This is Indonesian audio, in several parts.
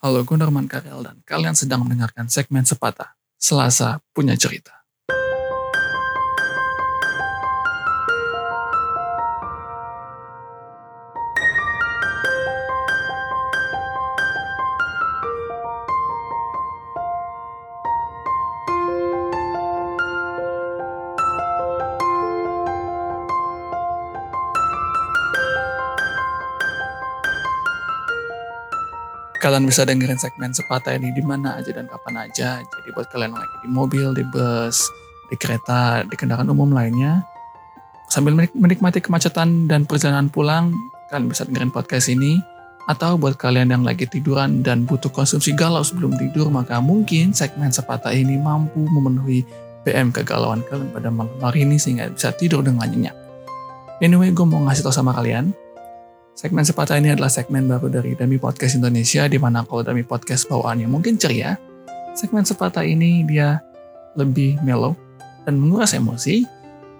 Halo, gue Norman Karel dan kalian sedang mendengarkan segmen Sepatah, Selasa Punya Cerita. Kalian bisa dengerin segmen sepatah ini di mana aja dan kapan aja. Jadi buat kalian yang lagi di mobil, di bus, di kereta, di kendaraan umum lainnya, sambil menikmati kemacetan dan perjalanan pulang, kalian bisa dengerin podcast ini. Atau buat kalian yang lagi tiduran dan butuh konsumsi galau sebelum tidur, maka mungkin segmen sepatah ini mampu memenuhi PM kegalauan kalian pada malam hari ini sehingga bisa tidur dengan nyenyak. Anyway, gue mau ngasih tau sama kalian, Segmen sepatah ini adalah segmen baru dari Dami Podcast Indonesia, di mana kalau Dami Podcast bawaannya mungkin ceria, segmen sepatah ini dia lebih mellow dan menguras emosi,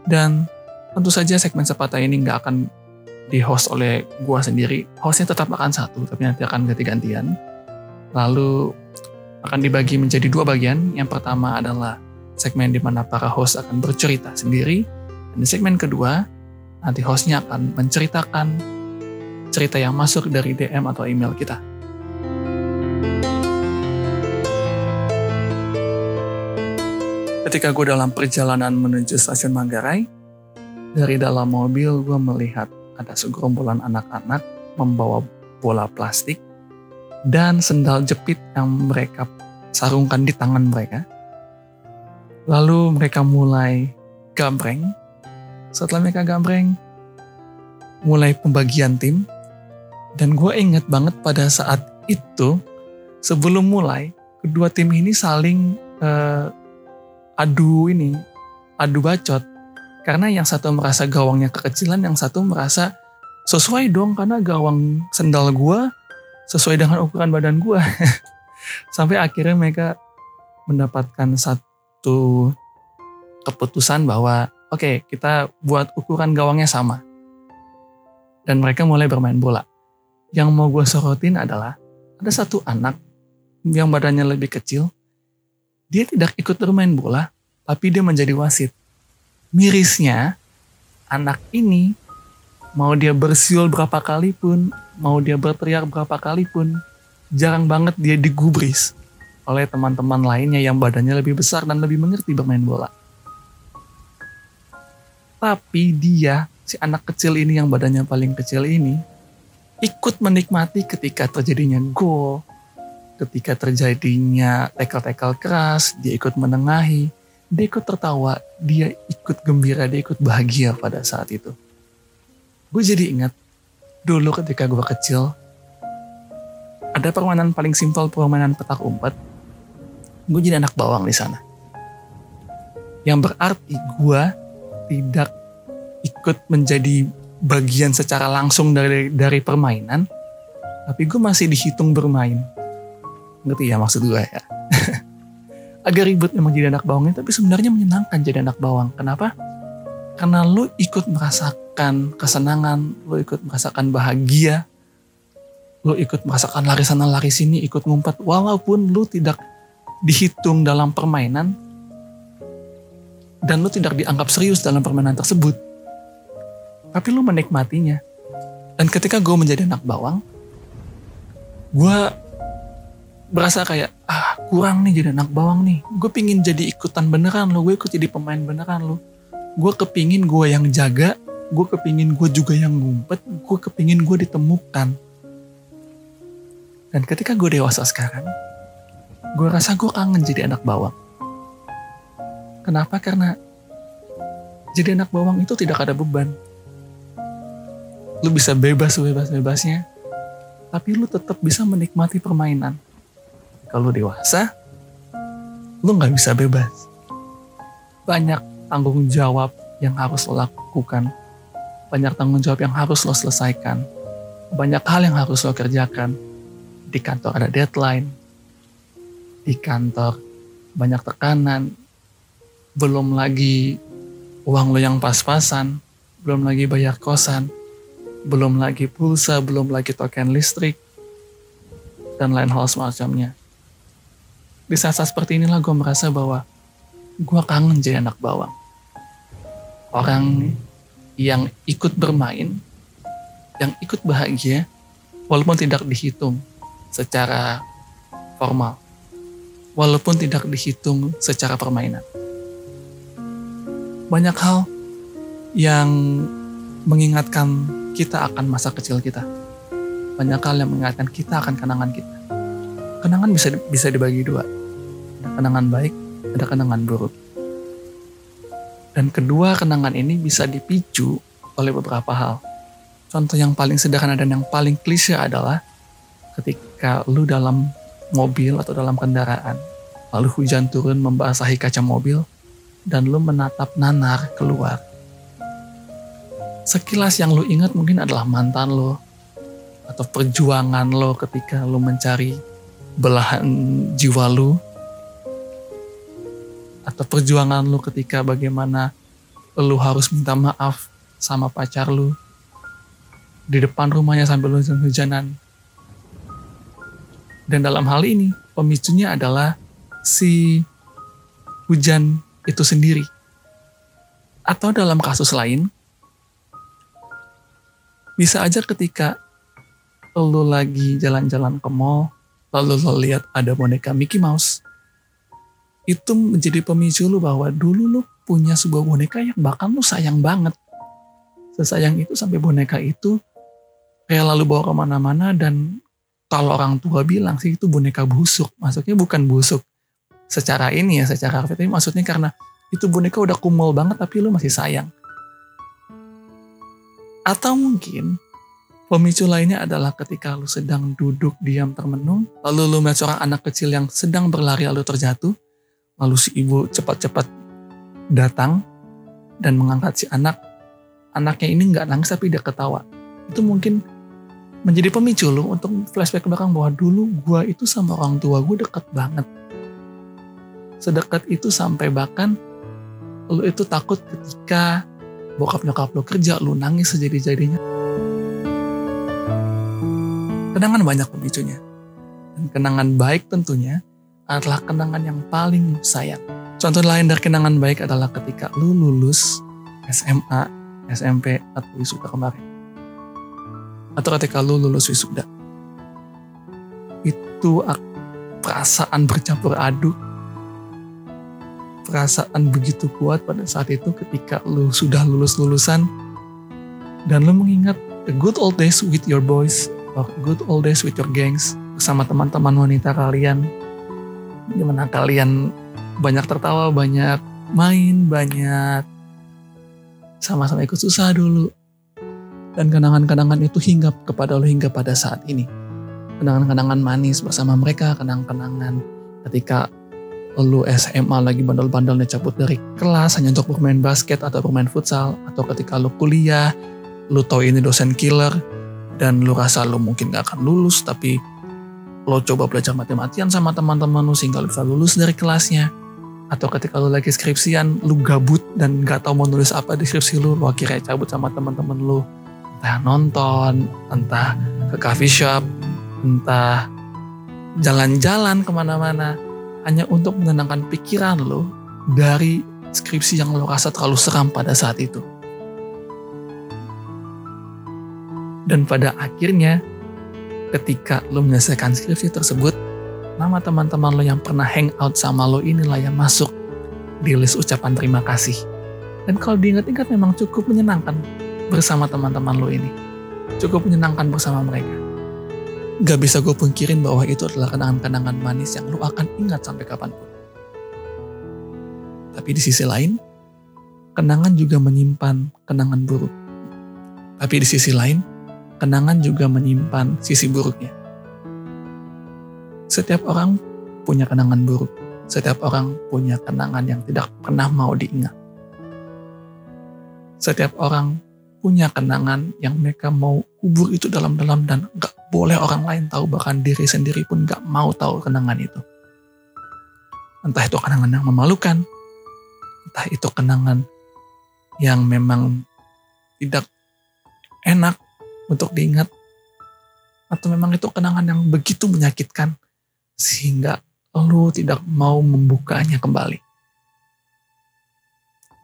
dan tentu saja segmen sepatah ini nggak akan di-host oleh gua sendiri. Hostnya tetap akan satu, tapi nanti akan ganti-gantian. Lalu akan dibagi menjadi dua bagian. Yang pertama adalah segmen di mana para host akan bercerita sendiri. Dan di segmen kedua, nanti hostnya akan menceritakan cerita yang masuk dari DM atau email kita. Ketika gue dalam perjalanan menuju stasiun Manggarai, dari dalam mobil gue melihat ada segerombolan anak-anak membawa bola plastik dan sendal jepit yang mereka sarungkan di tangan mereka. Lalu mereka mulai gambreng. Setelah mereka gambreng, mulai pembagian tim dan gue inget banget pada saat itu, sebelum mulai, kedua tim ini saling uh, adu ini, adu bacot. Karena yang satu merasa gawangnya kekecilan, yang satu merasa sesuai dong karena gawang sendal gue sesuai dengan ukuran badan gue. Sampai akhirnya mereka mendapatkan satu keputusan bahwa oke okay, kita buat ukuran gawangnya sama. Dan mereka mulai bermain bola yang mau gue sorotin adalah ada satu anak yang badannya lebih kecil. Dia tidak ikut bermain bola, tapi dia menjadi wasit. Mirisnya, anak ini mau dia bersiul berapa kali pun, mau dia berteriak berapa kali pun, jarang banget dia digubris oleh teman-teman lainnya yang badannya lebih besar dan lebih mengerti bermain bola. Tapi dia, si anak kecil ini yang badannya paling kecil ini, ikut menikmati ketika terjadinya gol, ketika terjadinya tekel-tekel keras, dia ikut menengahi, dia ikut tertawa, dia ikut gembira, dia ikut bahagia pada saat itu. Gue jadi ingat dulu ketika gue kecil, ada permainan paling simpel permainan petak umpet. Gue jadi anak bawang di sana. Yang berarti gue tidak ikut menjadi bagian secara langsung dari dari permainan, tapi gue masih dihitung bermain. Ngerti ya maksud gue ya? Agak ribet memang jadi anak bawangnya, tapi sebenarnya menyenangkan jadi anak bawang. Kenapa? Karena lu ikut merasakan kesenangan, lu ikut merasakan bahagia, lu ikut merasakan lari sana lari sini, ikut ngumpet. Walaupun lu tidak dihitung dalam permainan, dan lu tidak dianggap serius dalam permainan tersebut, tapi lu menikmatinya. Dan ketika gue menjadi anak bawang, gue berasa kayak, ah kurang nih jadi anak bawang nih. Gue pingin jadi ikutan beneran lo, gue ikut jadi pemain beneran lo. Gue kepingin gue yang jaga, gue kepingin gue juga yang ngumpet, gue kepingin gue ditemukan. Dan ketika gue dewasa sekarang, gue rasa gue kangen jadi anak bawang. Kenapa? Karena jadi anak bawang itu tidak ada beban lu bisa bebas bebas bebasnya. Tapi lu tetap bisa menikmati permainan. Kalau dewasa lu nggak bisa bebas. Banyak tanggung jawab yang harus lo lakukan. Banyak tanggung jawab yang harus lo selesaikan. Banyak hal yang harus lo kerjakan. Di kantor ada deadline. Di kantor banyak tekanan. Belum lagi uang lo yang pas-pasan. Belum lagi bayar kosan belum lagi pulsa, belum lagi token listrik. dan lain hal semacamnya. Di saat-saat seperti inilah gue merasa bahwa gue kangen jadi anak bawang. Orang yang ikut bermain, yang ikut bahagia, walaupun tidak dihitung secara formal, walaupun tidak dihitung secara permainan. Banyak hal yang mengingatkan kita akan masa kecil kita. Banyak hal yang mengingatkan kita akan kenangan kita. Kenangan bisa bisa dibagi dua ada kenangan baik, ada kenangan buruk. Dan kedua kenangan ini bisa dipicu oleh beberapa hal. Contoh yang paling sederhana dan yang paling klise adalah ketika lu dalam mobil atau dalam kendaraan, lalu hujan turun membasahi kaca mobil, dan lu menatap nanar keluar. Sekilas yang lu ingat mungkin adalah mantan lo, atau perjuangan lo ketika lu mencari belahan jiwa lu atau perjuangan lu ketika bagaimana lu harus minta maaf sama pacar lu di depan rumahnya sambil hujan-hujanan. Dan dalam hal ini pemicunya adalah si hujan itu sendiri. Atau dalam kasus lain, bisa aja ketika lu lagi jalan-jalan ke mall, lalu lo lihat ada boneka Mickey Mouse, itu menjadi pemicu lu bahwa dulu lu punya sebuah boneka yang bahkan lu sayang banget. Sesayang itu sampai boneka itu kayak lalu bawa ke mana-mana dan kalau orang tua bilang sih itu boneka busuk. Maksudnya bukan busuk secara ini ya, secara. Tapi maksudnya karena itu boneka udah kumul banget tapi lu masih sayang. Atau mungkin pemicu lainnya adalah ketika lu sedang duduk diam termenung, lalu lu melihat seorang anak kecil yang sedang berlari lalu terjatuh, Lalu si ibu cepat-cepat datang dan mengangkat si anak. Anaknya ini nggak nangis tapi dia ketawa. Itu mungkin menjadi pemicu lo untuk flashback ke belakang bahwa dulu gue itu sama orang tua gue deket banget. Sedekat itu sampai bahkan lo itu takut ketika bokap nyokap lo kerja, lo nangis sejadi-jadinya. Kenangan banyak pemicunya. Dan kenangan baik tentunya adalah kenangan yang paling sayang. Contoh lain dari kenangan baik adalah ketika lu lulus SMA, SMP, atau wisuda kemarin. Atau ketika lu lulus wisuda. Itu perasaan bercampur aduk. Perasaan begitu kuat pada saat itu ketika lu sudah lulus-lulusan. Dan lu mengingat the good old days with your boys, or good old days with your gangs, bersama teman-teman wanita kalian di mana kalian banyak tertawa, banyak main, banyak sama-sama ikut susah dulu. Dan kenangan-kenangan itu hingga kepada lo hingga pada saat ini. Kenangan-kenangan manis bersama mereka, kenangan-kenangan ketika lo SMA lagi bandel-bandelnya cabut dari kelas hanya untuk bermain basket atau bermain futsal, atau ketika lo kuliah, lo tau ini dosen killer, dan lo rasa lo mungkin gak akan lulus, tapi lo coba belajar mati-matian sama teman-teman lo sehingga lo bisa lulus dari kelasnya. Atau ketika lo lagi skripsian lo gabut dan gak tahu mau nulis apa di skripsi lo lo akhirnya cabut sama teman-teman lo entah nonton entah ke coffee shop entah jalan-jalan ke mana-mana hanya untuk menenangkan pikiran lo dari skripsi yang lo rasa terlalu seram pada saat itu dan pada akhirnya ketika lo menyelesaikan skripsi tersebut, nama teman-teman lo yang pernah hangout sama lo inilah yang masuk di list ucapan terima kasih. Dan kalau diingat-ingat memang cukup menyenangkan bersama teman-teman lo ini. Cukup menyenangkan bersama mereka. Gak bisa gue pungkirin bahwa itu adalah kenangan-kenangan manis yang lo akan ingat sampai kapan pun. Tapi di sisi lain, kenangan juga menyimpan kenangan buruk. Tapi di sisi lain, kenangan juga menyimpan sisi buruknya. Setiap orang punya kenangan buruk. Setiap orang punya kenangan yang tidak pernah mau diingat. Setiap orang punya kenangan yang mereka mau kubur itu dalam-dalam dan gak boleh orang lain tahu bahkan diri sendiri pun gak mau tahu kenangan itu. Entah itu kenangan yang memalukan, entah itu kenangan yang memang tidak enak untuk diingat. Atau memang itu kenangan yang begitu menyakitkan sehingga lu tidak mau membukanya kembali.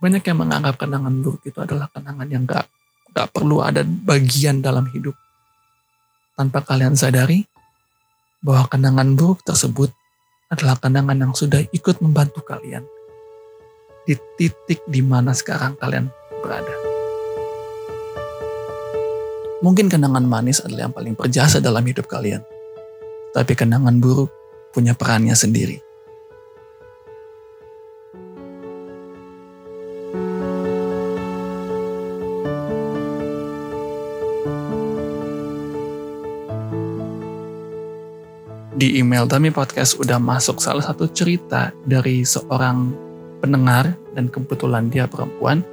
Banyak yang menganggap kenangan buruk itu adalah kenangan yang gak, gak perlu ada bagian dalam hidup. Tanpa kalian sadari bahwa kenangan buruk tersebut adalah kenangan yang sudah ikut membantu kalian di titik di mana sekarang kalian berada. Mungkin kenangan manis adalah yang paling berjasa dalam hidup kalian. Tapi kenangan buruk punya perannya sendiri. Di email Tami Podcast udah masuk salah satu cerita dari seorang pendengar dan kebetulan dia perempuan.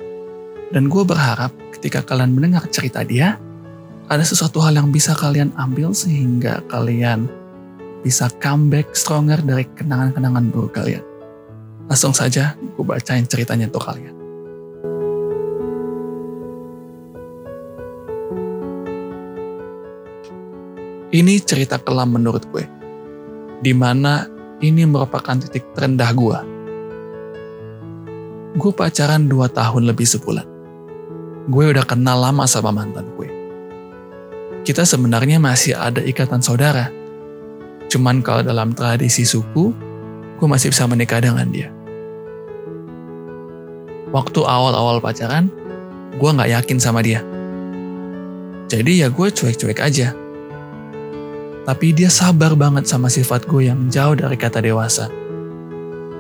Dan gue berharap ketika kalian mendengar cerita dia, ada sesuatu hal yang bisa kalian ambil sehingga kalian bisa comeback stronger dari kenangan-kenangan buruk kalian. Langsung saja gue bacain ceritanya untuk kalian. Ini cerita kelam menurut gue, di mana ini merupakan titik terendah gue. Gue pacaran 2 tahun lebih sebulan. Gue udah kenal lama sama mantan gue kita sebenarnya masih ada ikatan saudara. Cuman kalau dalam tradisi suku, gue masih bisa menikah dengan dia. Waktu awal-awal pacaran, gue gak yakin sama dia. Jadi ya gue cuek-cuek aja. Tapi dia sabar banget sama sifat gue yang jauh dari kata dewasa.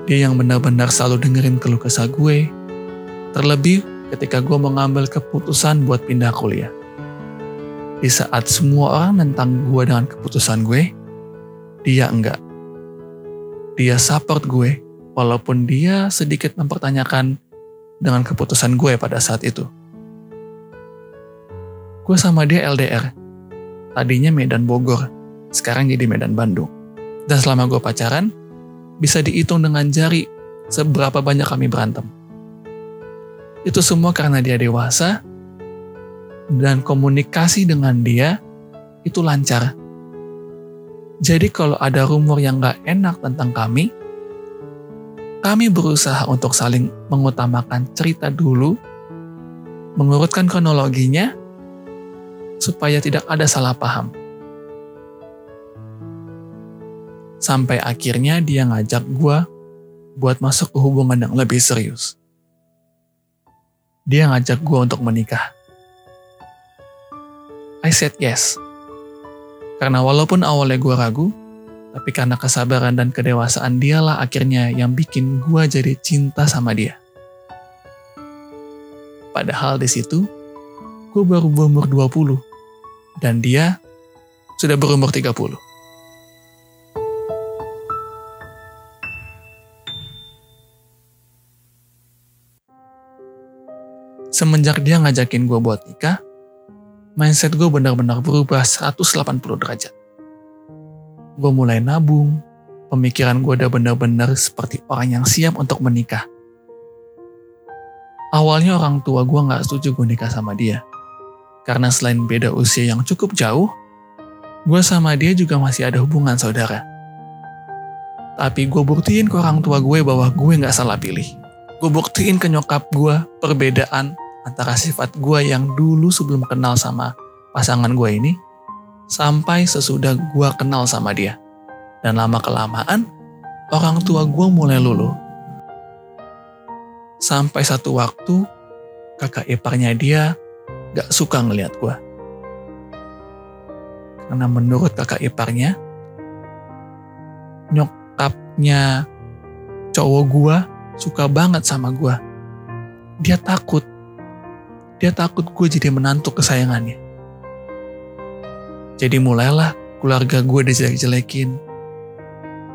Dia yang benar-benar selalu dengerin keluh kesah gue. Terlebih ketika gue mengambil keputusan buat pindah kuliah di saat semua orang tentang gue dengan keputusan gue, dia enggak. Dia support gue, walaupun dia sedikit mempertanyakan dengan keputusan gue pada saat itu. Gue sama dia LDR. Tadinya Medan Bogor, sekarang jadi Medan Bandung. Dan selama gue pacaran, bisa dihitung dengan jari seberapa banyak kami berantem. Itu semua karena dia dewasa dan komunikasi dengan dia itu lancar. Jadi kalau ada rumor yang gak enak tentang kami, kami berusaha untuk saling mengutamakan cerita dulu, mengurutkan kronologinya, supaya tidak ada salah paham. Sampai akhirnya dia ngajak gue buat masuk ke hubungan yang lebih serius. Dia ngajak gue untuk menikah. I said yes. Karena walaupun awalnya gue ragu, tapi karena kesabaran dan kedewasaan dialah akhirnya yang bikin gue jadi cinta sama dia. Padahal di situ, gue baru berumur 20, dan dia sudah berumur 30. Semenjak dia ngajakin gue buat nikah, mindset gue benar-benar berubah 180 derajat. Gue mulai nabung, pemikiran gue udah benar-benar seperti orang yang siap untuk menikah. Awalnya orang tua gue gak setuju gue nikah sama dia. Karena selain beda usia yang cukup jauh, gue sama dia juga masih ada hubungan saudara. Tapi gue buktiin ke orang tua gue bahwa gue gak salah pilih. Gue buktiin ke nyokap gue perbedaan antara sifat gue yang dulu sebelum kenal sama pasangan gue ini, sampai sesudah gue kenal sama dia. Dan lama-kelamaan, orang tua gue mulai luluh. Sampai satu waktu, kakak iparnya dia gak suka ngeliat gue. Karena menurut kakak iparnya, nyokapnya cowok gue suka banget sama gue. Dia takut dia takut gue jadi menantu kesayangannya. Jadi mulailah keluarga gue dijelek-jelekin.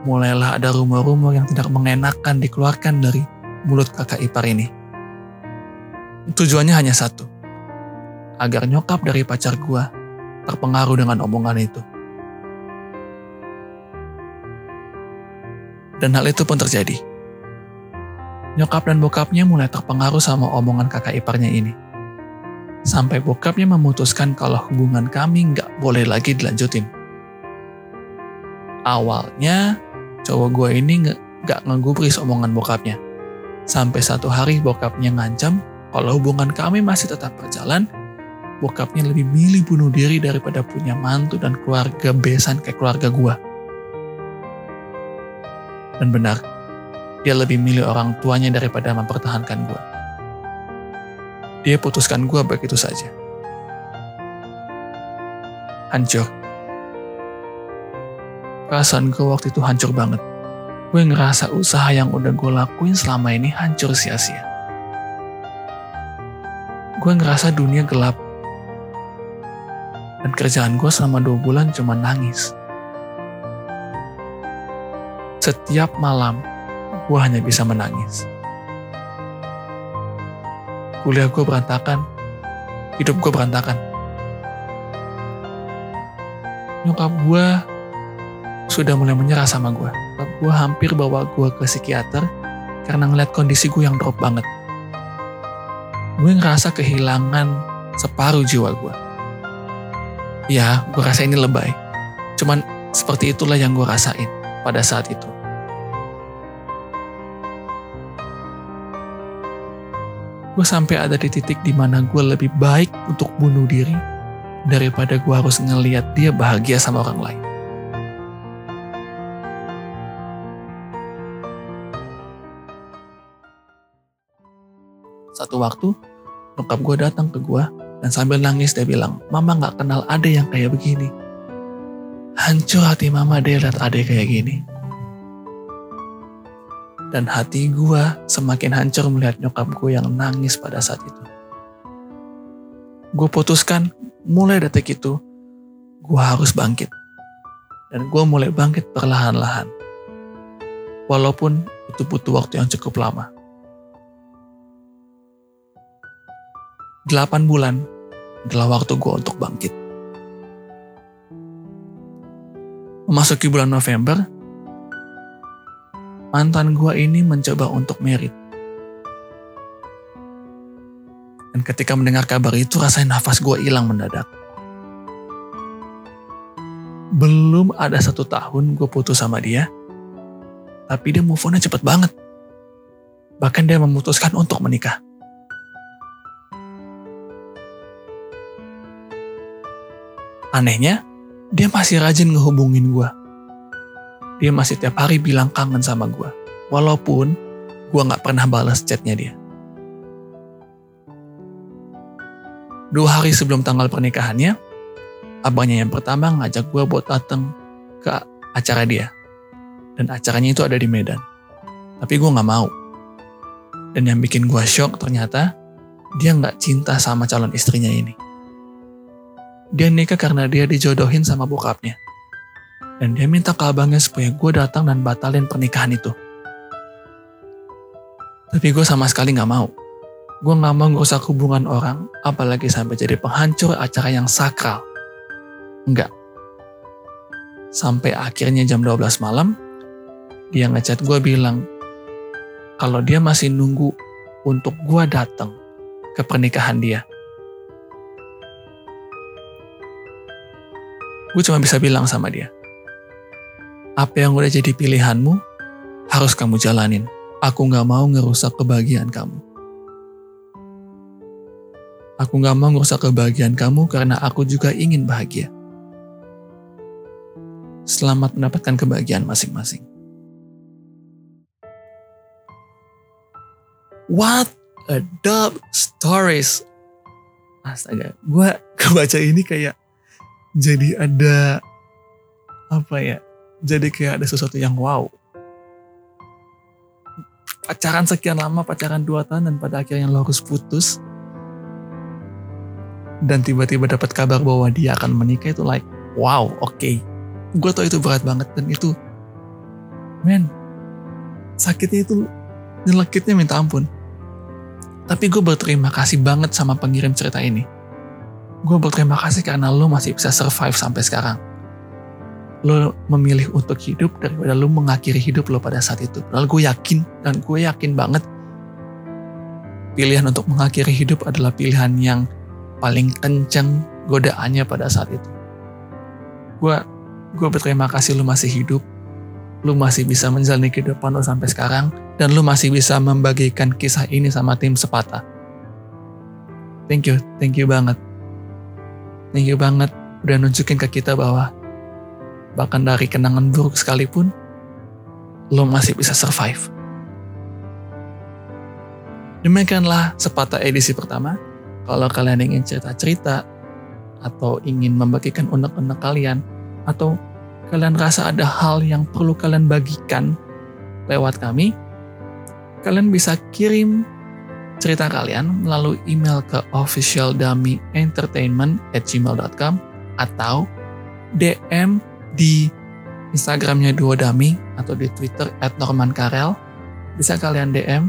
Mulailah ada rumor-rumor yang tidak mengenakan dikeluarkan dari mulut kakak ipar ini. Tujuannya hanya satu. Agar nyokap dari pacar gue terpengaruh dengan omongan itu. Dan hal itu pun terjadi. Nyokap dan bokapnya mulai terpengaruh sama omongan kakak iparnya ini Sampai bokapnya memutuskan kalau hubungan kami nggak boleh lagi dilanjutin. Awalnya, cowok gue ini nggak ngegubris omongan bokapnya. Sampai satu hari bokapnya ngancam kalau hubungan kami masih tetap berjalan, bokapnya lebih milih bunuh diri daripada punya mantu dan keluarga besan kayak keluarga gue. Dan benar, dia lebih milih orang tuanya daripada mempertahankan gue. Dia putuskan gue begitu saja. Hancur. Perasaan gue waktu itu hancur banget. Gue ngerasa usaha yang udah gue lakuin selama ini hancur sia-sia. Gue ngerasa dunia gelap dan kerjaan gue selama dua bulan cuma nangis. Setiap malam, gue hanya bisa menangis. Kuliah gue berantakan, hidup gue berantakan. Nyokap gue sudah mulai menyerah sama gue. Nyokap gue hampir bawa gue ke psikiater karena ngeliat kondisi gue yang drop banget. Gue ngerasa kehilangan separuh jiwa gue Ya, gue rasa ini lebay. Cuman seperti itulah yang gue rasain pada saat itu. Gue sampai ada di titik di mana gue lebih baik untuk bunuh diri daripada gue harus ngeliat dia bahagia sama orang lain. Satu waktu, nyokap gue datang ke gue dan sambil nangis dia bilang, Mama gak kenal ade yang kayak begini. Hancur hati mama dia lihat ade kayak gini. Dan hati gue semakin hancur melihat nyokap gue yang nangis pada saat itu. Gue putuskan mulai detik itu, gue harus bangkit. Dan gue mulai bangkit perlahan-lahan. Walaupun itu butuh waktu yang cukup lama. 8 bulan adalah waktu gue untuk bangkit. Memasuki bulan November, mantan gue ini mencoba untuk merit. Dan ketika mendengar kabar itu, rasanya nafas gue hilang mendadak. Belum ada satu tahun gue putus sama dia, tapi dia move on-nya cepet banget. Bahkan dia memutuskan untuk menikah. Anehnya, dia masih rajin ngehubungin gue. Dia masih tiap hari bilang kangen sama gue. Walaupun gue gak pernah balas chatnya dia. Dua hari sebelum tanggal pernikahannya, abangnya yang pertama ngajak gue buat dateng ke acara dia. Dan acaranya itu ada di Medan. Tapi gue gak mau. Dan yang bikin gue shock ternyata dia gak cinta sama calon istrinya ini. Dia nikah karena dia dijodohin sama bokapnya. Dan dia minta ke abangnya supaya gue datang dan batalin pernikahan itu. Tapi gue sama sekali gak mau. Gue gak mau ngerusak hubungan orang, apalagi sampai jadi penghancur acara yang sakral. Enggak. Sampai akhirnya jam 12 malam, dia ngechat gue bilang, kalau dia masih nunggu untuk gue datang ke pernikahan dia. gue cuma bisa bilang sama dia, apa yang udah jadi pilihanmu, harus kamu jalanin. Aku gak mau ngerusak kebahagiaan kamu. Aku gak mau ngerusak kebahagiaan kamu karena aku juga ingin bahagia. Selamat mendapatkan kebahagiaan masing-masing. What a dope stories. Astaga, gue kebaca ini kayak jadi ada apa ya jadi kayak ada sesuatu yang wow pacaran sekian lama pacaran dua tahun dan pada akhirnya lo harus putus dan tiba-tiba dapat kabar bahwa dia akan menikah itu like wow oke okay. gue tau itu berat banget dan itu men sakitnya itu nyelekitnya minta ampun tapi gue berterima kasih banget sama pengirim cerita ini gue berterima kasih karena lo masih bisa survive sampai sekarang. Lo memilih untuk hidup daripada lo mengakhiri hidup lo pada saat itu. Lalu gue yakin dan gue yakin banget pilihan untuk mengakhiri hidup adalah pilihan yang paling kenceng godaannya pada saat itu. Gue gue berterima kasih lu masih hidup, lu masih bisa menjalani kehidupan lu sampai sekarang, dan lu masih bisa membagikan kisah ini sama tim Sepata. Thank you, thank you banget. Thank you banget udah nunjukin ke kita bahwa bahkan dari kenangan buruk sekalipun, lo masih bisa survive. Demikianlah sepatah edisi pertama. Kalau kalian ingin cerita-cerita, atau ingin membagikan unek-unek kalian, atau kalian rasa ada hal yang perlu kalian bagikan lewat kami, kalian bisa kirim cerita kalian melalui email ke officialdummyentertainment at gmail.com atau DM di Instagramnya Duo Dami atau di Twitter at Norman Karel. Bisa kalian DM,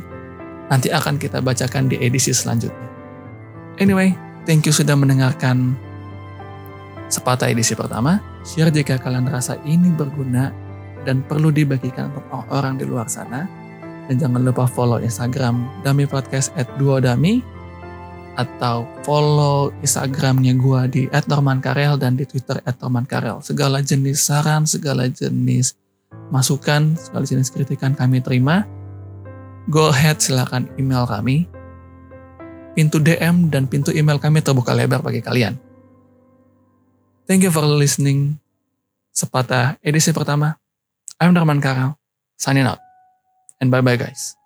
nanti akan kita bacakan di edisi selanjutnya. Anyway, thank you sudah mendengarkan sepatah edisi pertama. Share jika kalian rasa ini berguna dan perlu dibagikan untuk orang-orang di luar sana. Dan jangan lupa follow Instagram Dami Podcast at Duo Dami atau follow Instagramnya gue di @normankarel dan di Twitter @normankarel. Segala jenis saran, segala jenis masukan, segala jenis kritikan kami terima. Go ahead silakan email kami. Pintu DM dan pintu email kami terbuka lebar bagi kalian. Thank you for listening. Sepatah edisi pertama. I'm Norman Karel. Signing out. And bye-bye guys.